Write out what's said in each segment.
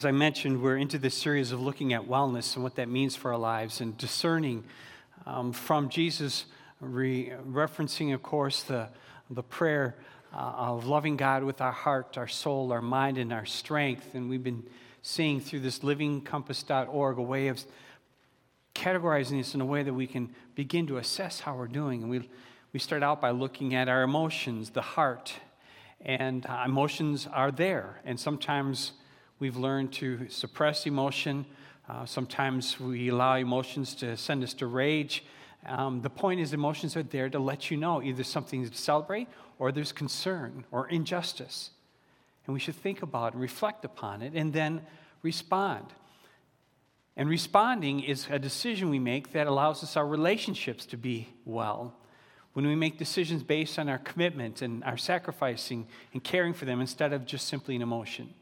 As I mentioned, we're into this series of looking at wellness and what that means for our lives and discerning um, from Jesus, re- referencing, of course, the, the prayer uh, of loving God with our heart, our soul, our mind, and our strength. And we've been seeing through this livingcompass.org a way of categorizing this in a way that we can begin to assess how we're doing. And we, we start out by looking at our emotions, the heart. And uh, emotions are there. And sometimes we've learned to suppress emotion. Uh, sometimes we allow emotions to send us to rage. Um, the point is, emotions are there to let you know either something to celebrate or there's concern or injustice. And we should think about and reflect upon it and then respond. And responding is a decision we make that allows us our relationships to be well. When we make decisions based on our commitment and our sacrificing and caring for them instead of just simply an emotion.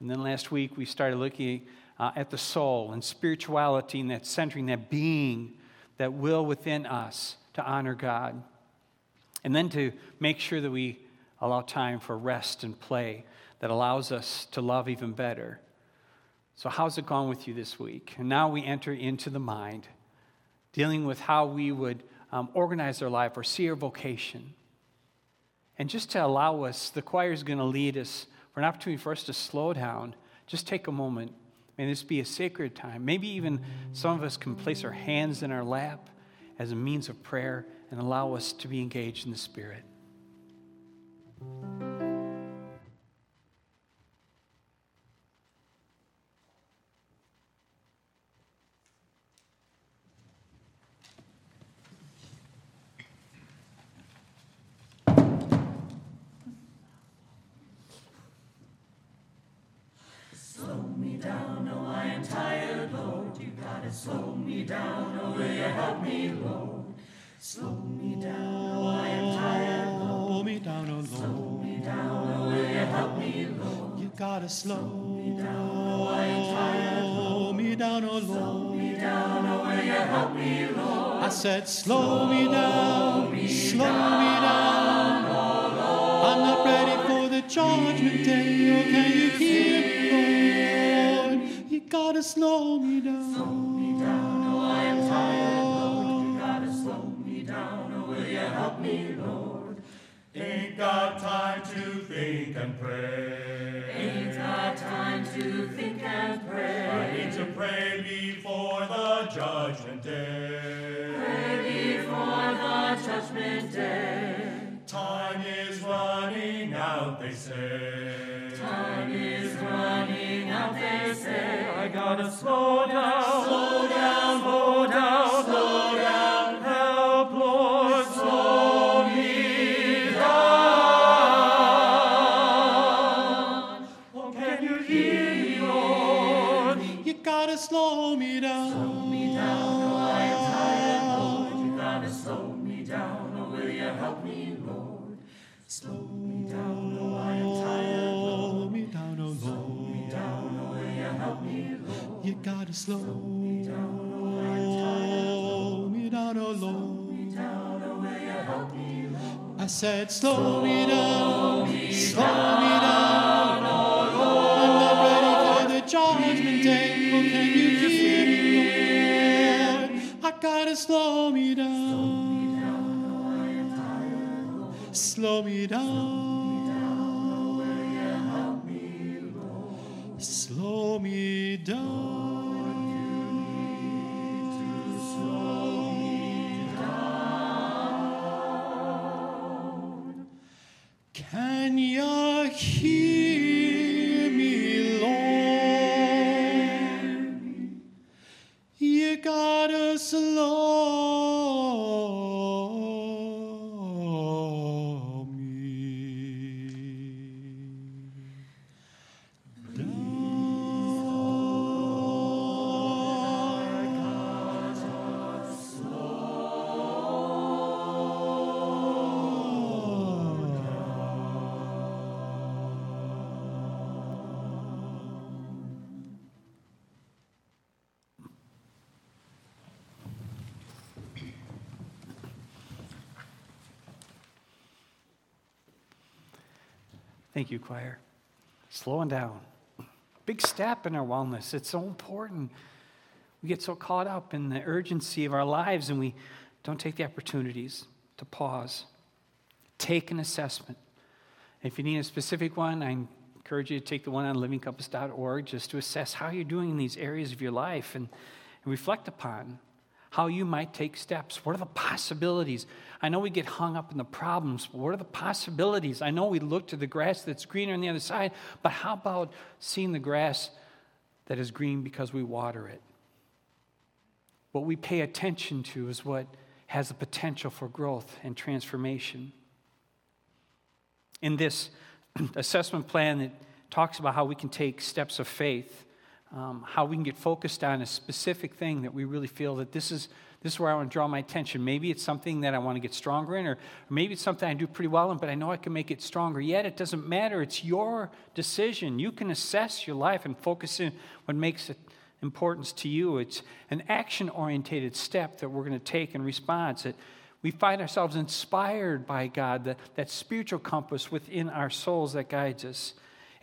And then last week we started looking uh, at the soul and spirituality and that centering, that being, that will within us to honor God. And then to make sure that we allow time for rest and play that allows us to love even better. So, how's it gone with you this week? And now we enter into the mind, dealing with how we would um, organize our life or see our vocation. And just to allow us, the choir is going to lead us for an opportunity for us to slow down, just take a moment. May this be a sacred time. Maybe even some of us can place our hands in our lap as a means of prayer and allow us to be engaged in the Spirit. Me down, oh Lord. Slow me down, oh will you help me, Lord? I said, slow me down, slow me down. Lord. I'm not ready for the judgment day. Oh, can you hear me, Lord? You gotta slow me down. Slow me down, oh I am tired, Lord. You gotta slow me down, oh will you help me, Lord? Ain't got time to think and pray Ain't got time to think judgment day. Pray before the judgment day. Time is running out, they say. Time is running out, they say. I gotta slow down. Slow Slow me down, oh, I am tired, Lord. Me down, oh, Lord. Slow me down, oh, will you help me, Lord? You gotta slow, slow me down, oh, I am tired, oh Lord. Me down, oh, Lord. Slow me down, oh, will you help me, Lord? I said, slow, slow me down, oh slow me down, oh, Lord. I'm not ready for the judgment day. Oh, can you hear me, Lord? I gotta slow me down. Slow me down. Slow me down. Thank you, choir. Slowing down. big step in our wellness. It's so important. We get so caught up in the urgency of our lives and we don't take the opportunities to pause, take an assessment. If you need a specific one, I encourage you to take the one on livingcompass.org just to assess how you're doing in these areas of your life and, and reflect upon how you might take steps. What are the possibilities? I know we get hung up in the problems, but what are the possibilities? I know we look to the grass that's greener on the other side, but how about seeing the grass that is green because we water it? What we pay attention to is what has the potential for growth and transformation. In this assessment plan, it talks about how we can take steps of faith um, how we can get focused on a specific thing that we really feel that this is this is where I want to draw my attention. Maybe it's something that I want to get stronger in, or, maybe it's something I do pretty well in, but I know I can make it stronger. Yet it doesn't matter. It's your decision. You can assess your life and focus in what makes it importance to you. It's an action oriented step that we're going to take in response. That we find ourselves inspired by God, that, that spiritual compass within our souls that guides us.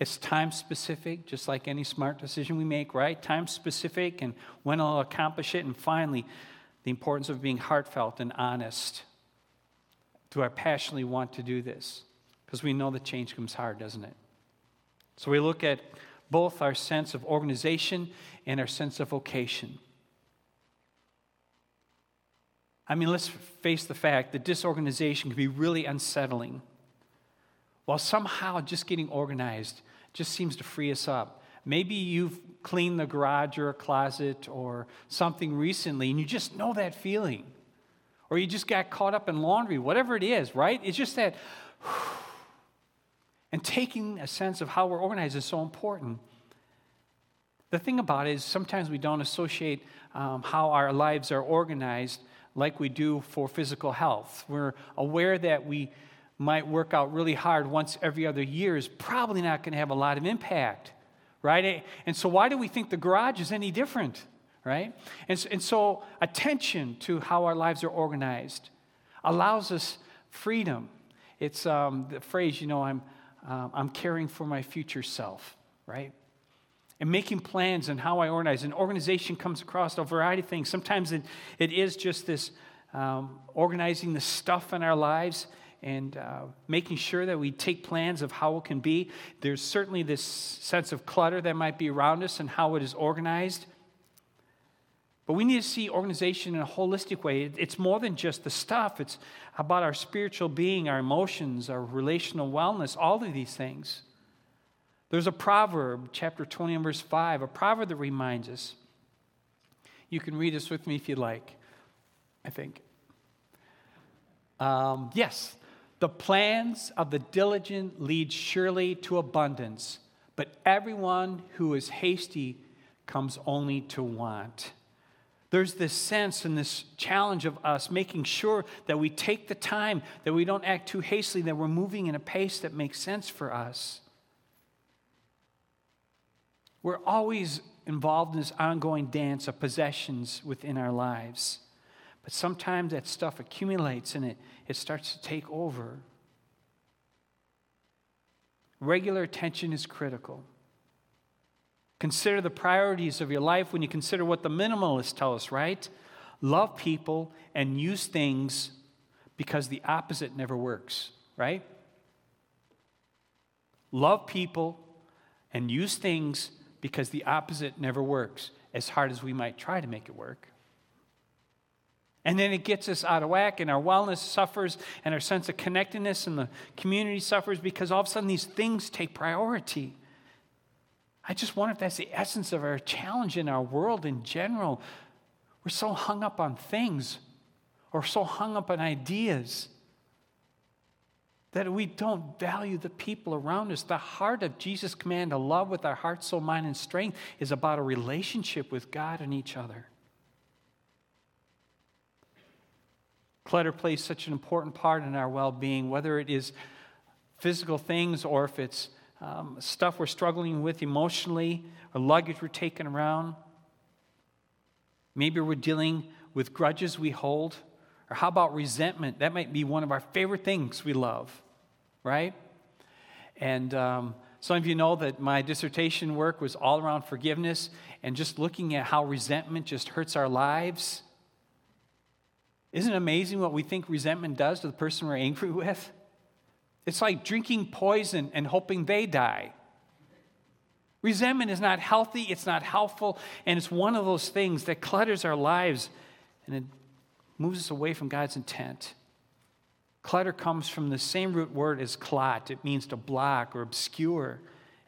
It's time specific, just like any smart decision we make, right? Time specific and when I'll accomplish it. And finally, the importance of being heartfelt and honest. Do I passionately want to do this? Because we know that change comes hard, doesn't it? So we look at both our sense of organization and our sense of vocation. I mean, let's face the fact that disorganization can be really unsettling. While somehow just getting organized just seems to free us up. Maybe you've cleaned the garage or a closet or something recently and you just know that feeling. Or you just got caught up in laundry, whatever it is, right? It's just that. And taking a sense of how we're organized is so important. The thing about it is sometimes we don't associate um, how our lives are organized like we do for physical health. We're aware that we might work out really hard once every other year is probably not going to have a lot of impact, right? And so, why do we think the garage is any different, right? And, and so, attention to how our lives are organized allows us freedom. It's um, the phrase, you know, I'm, um, I'm caring for my future self, right? And making plans and how I organize. And organization comes across a variety of things. Sometimes it, it is just this um, organizing the stuff in our lives and uh, making sure that we take plans of how it can be. There's certainly this sense of clutter that might be around us and how it is organized. But we need to see organization in a holistic way. It's more than just the stuff, it's about our spiritual being, our emotions, our relational wellness, all of these things. There's a proverb, chapter 20 and verse 5, a proverb that reminds us. You can read this with me if you'd like, I think. Um, yes, the plans of the diligent lead surely to abundance, but everyone who is hasty comes only to want. There's this sense and this challenge of us making sure that we take the time, that we don't act too hastily, that we're moving in a pace that makes sense for us. We're always involved in this ongoing dance of possessions within our lives. But sometimes that stuff accumulates and it, it starts to take over. Regular attention is critical. Consider the priorities of your life when you consider what the minimalists tell us, right? Love people and use things because the opposite never works, right? Love people and use things because the opposite never works, as hard as we might try to make it work. And then it gets us out of whack, and our wellness suffers, and our sense of connectedness and the community suffers because all of a sudden these things take priority. I just wonder if that's the essence of our challenge in our world in general. We're so hung up on things or so hung up on ideas that we don't value the people around us. The heart of Jesus' command to love with our heart, soul, mind, and strength is about a relationship with God and each other. Clutter plays such an important part in our well being, whether it is physical things or if it's um, stuff we're struggling with emotionally or luggage we're taking around. Maybe we're dealing with grudges we hold. Or how about resentment? That might be one of our favorite things we love, right? And um, Some of you know that my dissertation work was all around forgiveness and just looking at how resentment just hurts our lives. Isn't it amazing what we think resentment does to the person we're angry with? It's like drinking poison and hoping they die. Resentment is not healthy, it's not helpful, and it's one of those things that clutters our lives and it moves us away from God's intent. Clutter comes from the same root word as clot. It means to block or obscure.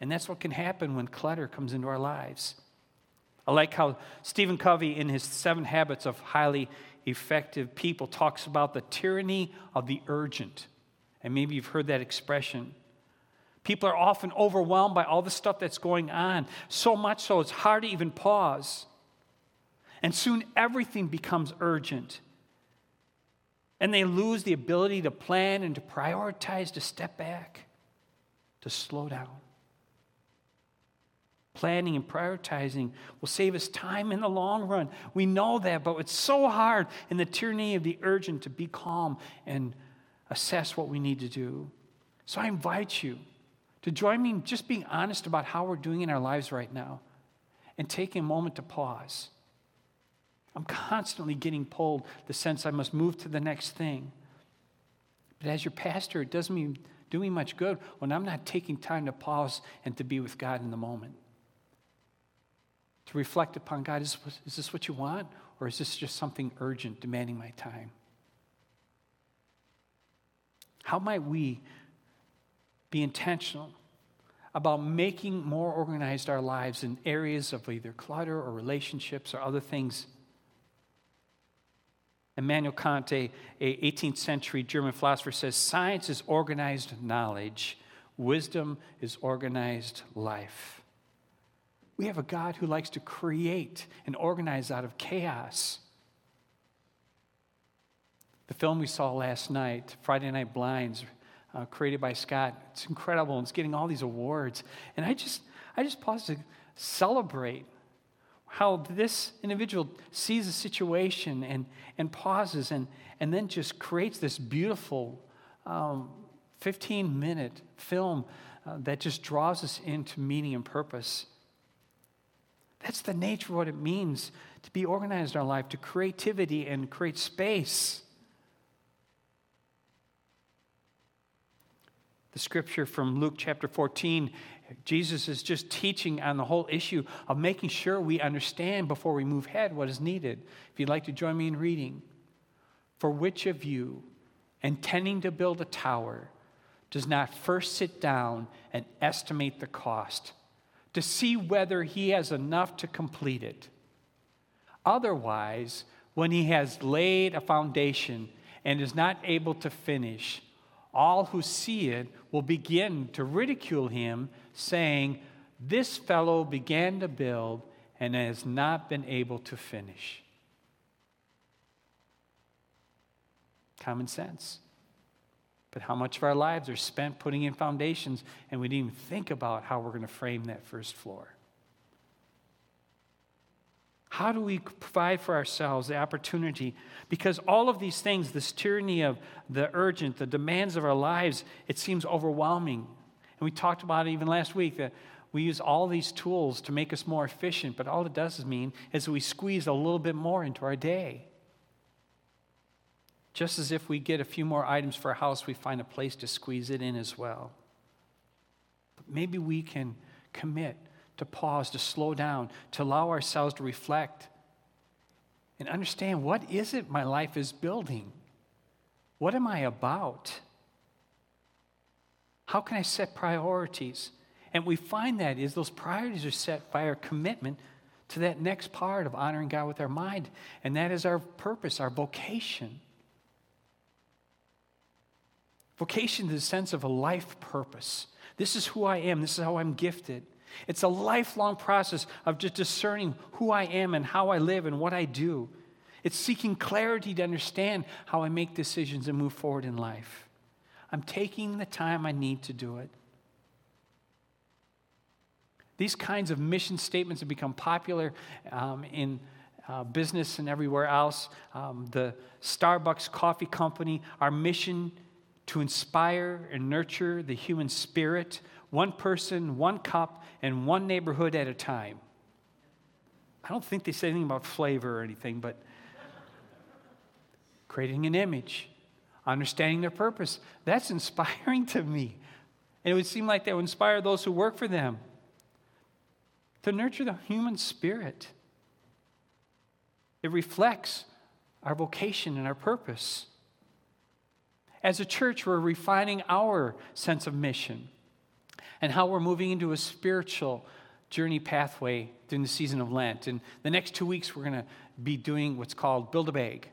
And that's what can happen when clutter comes into our lives. I like how Stephen Covey, in his Seven Habits of Highly Effective People, talks about the tyranny of the urgent. And maybe you've heard that expression. People are often overwhelmed by all the stuff that's going on, so much so it's hard to even pause. And soon everything becomes urgent. And they lose the ability to plan and to prioritize, to step back, to slow down. Planning and prioritizing will save us time in the long run. We know that, but it's so hard in the tyranny of the urgent to be calm and assess what we need to do. So I invite you to join me in just being honest about how we're doing in our lives right now and taking a moment to pause I'm constantly getting pulled the sense I must move to the next thing. But as your pastor, it doesn't mean do me much good when I'm not taking time to pause and to be with God in the moment. To reflect upon God, is, is this what you want? Or is this just something urgent demanding my time? How might we be intentional about making more organized our lives in areas of either clutter or relationships or other things Immanuel Kant, a, a 18th century German philosopher, says science is organized knowledge, wisdom is organized life. We have a God who likes to create and organize out of chaos. The film we saw last night, Friday Night Blinds, uh, created by Scott, it's incredible. And it's getting all these awards. And I just, I just pause to celebrate how this individual sees a situation and, and pauses and, and then just creates this beautiful um, 15 minute film uh, that just draws us into meaning and purpose. That's the nature of what it means to be organized in our life, to creativity and create space. The scripture from Luke chapter 14 Jesus is just teaching on the whole issue of making sure we understand before we move ahead what is needed. If you'd like to join me in reading, for which of you, intending to build a tower, does not first sit down and estimate the cost to see whether he has enough to complete it? Otherwise, when he has laid a foundation and is not able to finish, all who see it will begin to ridicule him saying, This fellow began to build and has not been able to finish. Common sense. But how much of our lives are spent putting in foundations and we didn't even think about how we're going to frame that first floor? How do we provide for ourselves the opportunity? Because all of these things, this tyranny of the urgent, the demands of our lives, it seems overwhelming. And we talked about it even last week that we use all these tools to make us more efficient, but all it does is mean is we squeeze a little bit more into our day. Just as if we get a few more items for a house, we find a place to squeeze it in as well. But maybe we can commit to pause, to slow down, to allow ourselves to reflect and understand what is it my life is building? What am I about? How can I set priorities? And we find that is those priorities are set by our commitment to that next part of honoring God with our mind, and that is our purpose, our vocation. Vocation is the sense of a life purpose. This is who I am, this is how I'm gifted. It's a lifelong process of just discerning who I am and how I live and what I do. It's seeking clarity to understand how I make decisions and move forward in life. I'm taking the time I need to do it. These kinds of mission statements have become popular um, in uh, business and everywhere else. Um, the Starbucks Coffee Company, our mission to inspire and nurture the human spirit one person, one cup, and one neighborhood at a time. I don't think they said anything about flavor or anything, but creating an image, understanding their purpose. That's inspiring to me. And it would seem like that would inspire those who work for them to nurture the human spirit. It reflects our vocation and our purpose. As a church, we're refining our sense of mission and how we're moving into a spiritual journey pathway during the season of Lent. And the next two weeks, we're going to be doing what's called Build a Bag,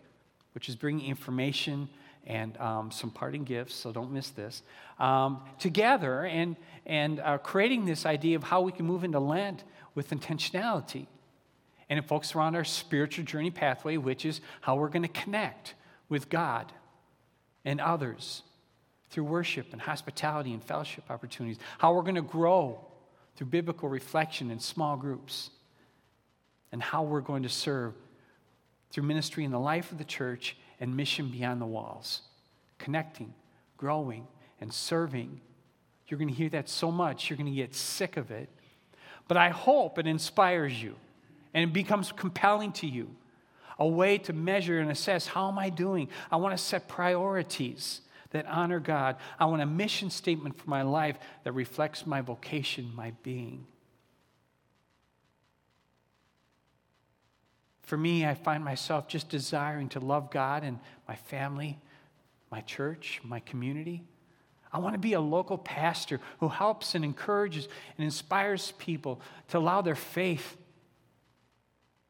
which is bringing information and um, some parting gifts, so don't miss this, um, together and, and uh, creating this idea of how we can move into Lent with intentionality. And it focuses around our spiritual journey pathway, which is how we're going to connect with God and others through worship and hospitality and fellowship opportunities, how we're going to grow through biblical reflection in small groups, and how we're going to serve through ministry in the life of the church and mission beyond the walls, connecting, growing, and serving. You're going to hear that so much, you're going to get sick of it. But I hope it inspires you and it becomes compelling to you a way to measure and assess how am I doing? I want to set priorities that honor God. I want a mission statement for my life that reflects my vocation, my being. For me, I find myself just desiring to love God and my family, my church, my community. I want to be a local pastor who helps and encourages and inspires people to allow their faith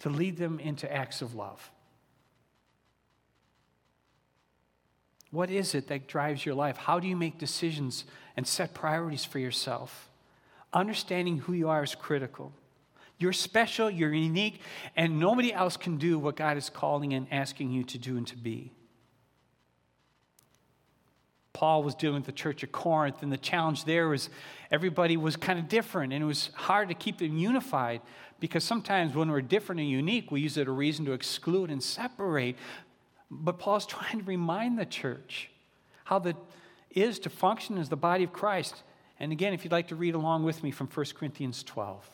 to lead them into acts of love. What is it that drives your life? How do you make decisions and set priorities for yourself? Understanding who you are is critical. You're special, you're unique, and nobody else can do what God is calling and asking you to do and to be. Paul was dealing with the church of Corinth, and the challenge there was everybody was kind of different, and it was hard to keep them unified because sometimes when we're different and unique, we use it a reason to exclude and separate. But Paul's trying to remind the church how that is to function as the body of Christ. And again, if you'd like to read along with me from 1 Corinthians 12.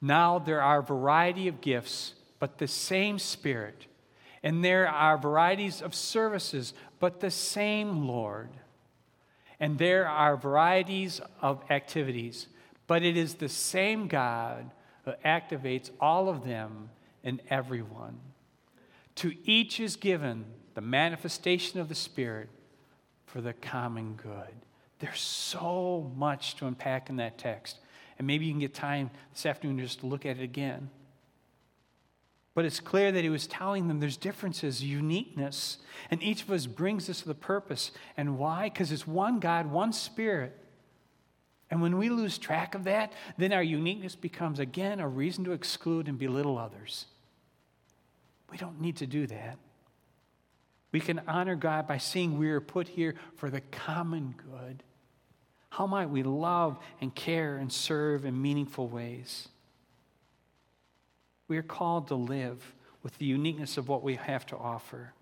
Now there are a variety of gifts, but the same Spirit. And there are varieties of services, but the same Lord. And there are varieties of activities, but it is the same God who activates all of them and everyone. To each is given the manifestation of the Spirit for the common good. There's so much to unpack in that text. And maybe you can get time this afternoon just to look at it again. But it's clear that he was telling them there's differences, uniqueness, and each of us brings us to the purpose. And why? Because it's one God, one Spirit and when we lose track of that, then our uniqueness becomes again a reason to exclude and belittle others. We don't need to do that. We can honor God by seeing we are put here for the common good. How might we love and care and serve in meaningful ways? We are called to live with the uniqueness of what we have to offer.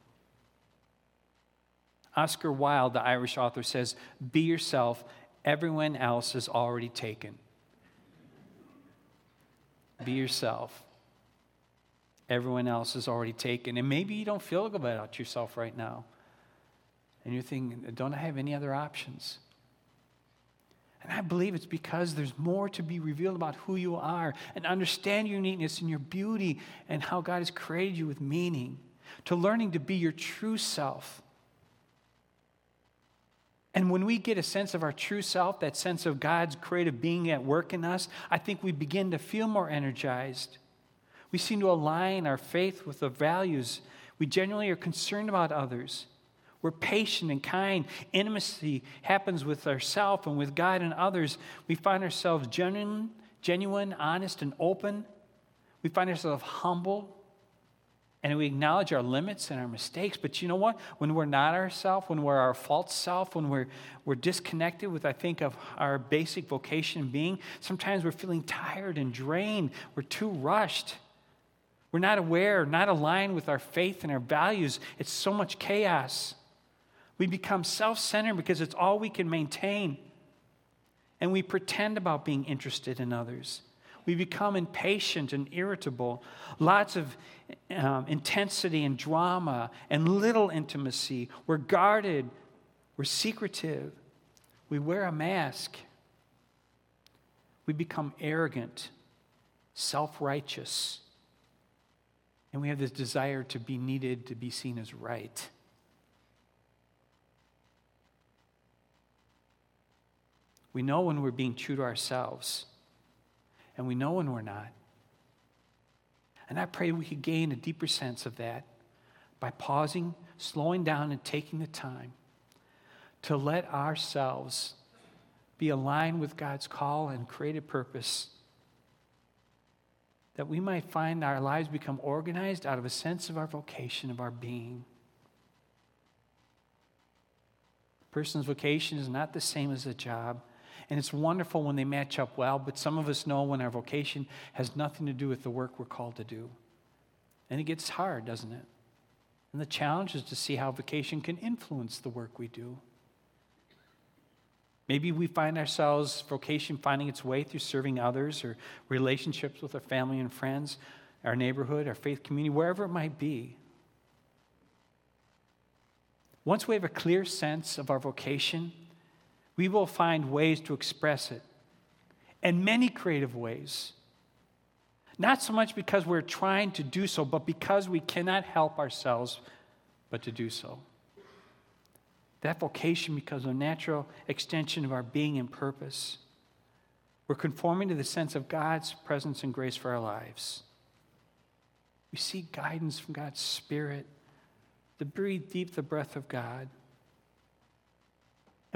Oscar Wilde, the Irish author, says, Be yourself Everyone else is already taken. Be yourself. Everyone else is already taken. And maybe you don't feel good about yourself right now. And you're thinking, don't I have any other options? And I believe it's because there's more to be revealed about who you are and understand your uniqueness and your beauty and how God has created you with meaning, to learning to be your true self and when we get a sense of our true self, that sense of God's creative being at work in us, I think we begin to feel more energized. We seem to align our faith with the values. We genuinely are concerned about others. We're patient and kind. Intimacy happens with ourselves and with God and others. We find ourselves genuine, genuine, honest, and open. We find ourselves humble and we acknowledge our limits and our mistakes. But you know what? When we're not ourselves, when we're our false self, when we're, we're disconnected with, I think, of our basic vocation being, sometimes we're feeling tired and drained. We're too rushed. We're not aware, not aligned with our faith and our values. It's so much chaos. We become self centered because it's all we can maintain. and we pretend about being interested in others. We become impatient and irritable, lots of um, intensity and drama and little intimacy. We're guarded, we're secretive, we wear a mask. We become arrogant, self righteous, and we have this desire to be needed, to be seen as right. We know when we're being true to ourselves, and we know when we're not. And I pray we could gain a deeper sense of that by pausing, slowing down, and taking the time to let ourselves be aligned with God's call and created purpose. That we might find our lives become organized out of a sense of our vocation, of our being. A person's vocation is not the same as a job. And it's wonderful when they match up well, but some of us know when our vocation has nothing to do with the work we're called to do. And it gets hard, doesn't it? And the challenge is to see how vocation can influence the work we do. Maybe we find ourselves, vocation finding its way through serving others or relationships with our family and friends, our neighborhood, our faith community, wherever it might be. Once we have a clear sense of our vocation, we will find ways to express it, and many creative ways. Not so much because we're trying to do so, but because we cannot help ourselves but to do so. That vocation becomes a natural extension of our being and purpose. We're conforming to the sense of God's presence and grace for our lives. We seek guidance from God's Spirit to breathe deep the breath of God.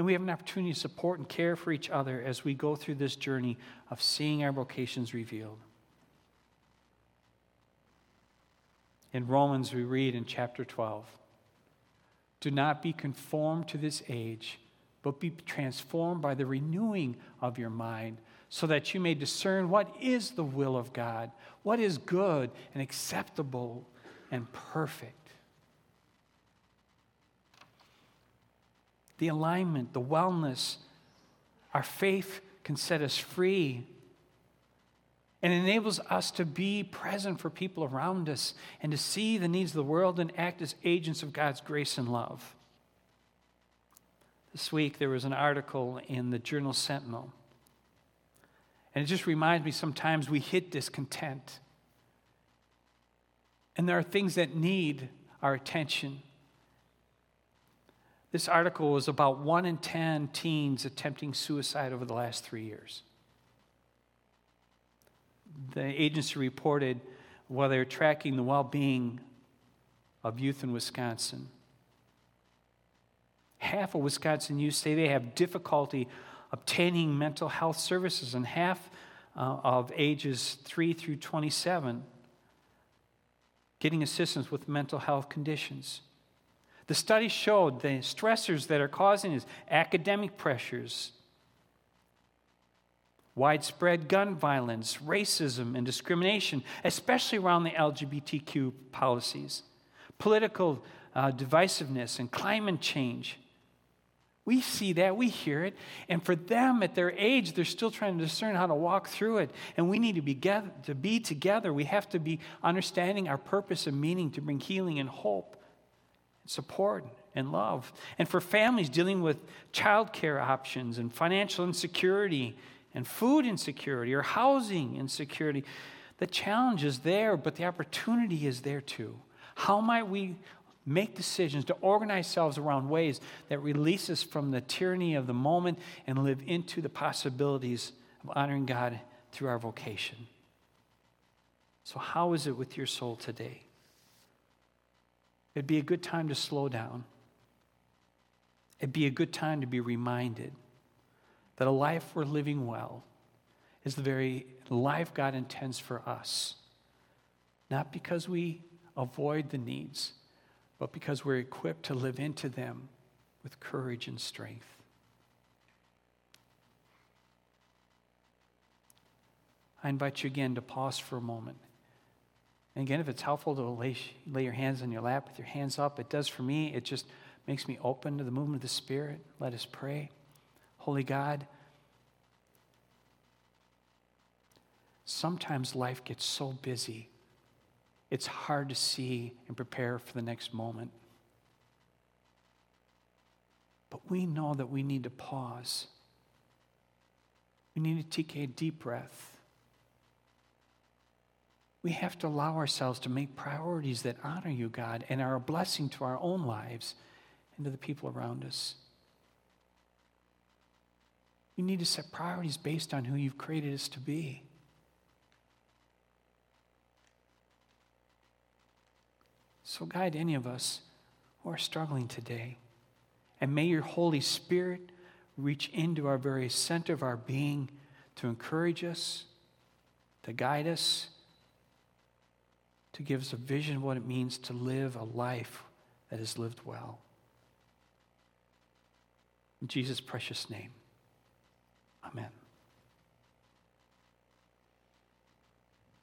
And we have an opportunity to support and care for each other as we go through this journey of seeing our vocations revealed. In Romans, we read in chapter 12 Do not be conformed to this age, but be transformed by the renewing of your mind, so that you may discern what is the will of God, what is good and acceptable and perfect. The alignment, the wellness. Our faith can set us free and enables us to be present for people around us and to see the needs of the world and act as agents of God's grace and love. This week, there was an article in the Journal Sentinel, and it just reminds me sometimes we hit discontent. And there are things that need our attention. This article was about one in 10 teens attempting suicide over the last three years. The agency reported while they were tracking the well being of youth in Wisconsin. Half of Wisconsin youth say they have difficulty obtaining mental health services, and half uh, of ages 3 through 27 getting assistance with mental health conditions. The study showed the stressors that are causing is academic pressures, widespread gun violence, racism, and discrimination, especially around the LGBTQ policies, political uh, divisiveness, and climate change. We see that, we hear it, and for them at their age, they're still trying to discern how to walk through it. And we need to be, to be together. We have to be understanding our purpose and meaning to bring healing and hope support and love. And for families dealing with childcare options and financial insecurity and food insecurity or housing insecurity, the challenge is there, but the opportunity is there too. How might we make decisions to organize ourselves around ways that release us from the tyranny of the moment and live into the possibilities of honoring God through our vocation? So, how is it with your soul today? It'd be a good time to slow down. It'd be a good time to be reminded that a life we're living well is the very life God intends for us. Not because we avoid the needs, but because we're equipped to live into them with courage and strength. I invite you again to pause for a moment and again, if it's helpful to lay, lay your hands on your lap with your hands up, it does for me. It just makes me open to the movement of the Spirit. Let us pray. Holy God, sometimes life gets so busy, it's hard to see and prepare for the next moment. But we know that we need to pause. We need to take a deep breath. We have to allow ourselves to make priorities that honor you, God, and are a blessing to our own lives and to the people around us. We need to set priorities based on who you've created us to be. So, guide any of us who are struggling today. And may your Holy Spirit reach into our very center of our being to encourage us, to guide us, to give us a vision of what it means to live a life that is lived well. In Jesus' precious name, amen.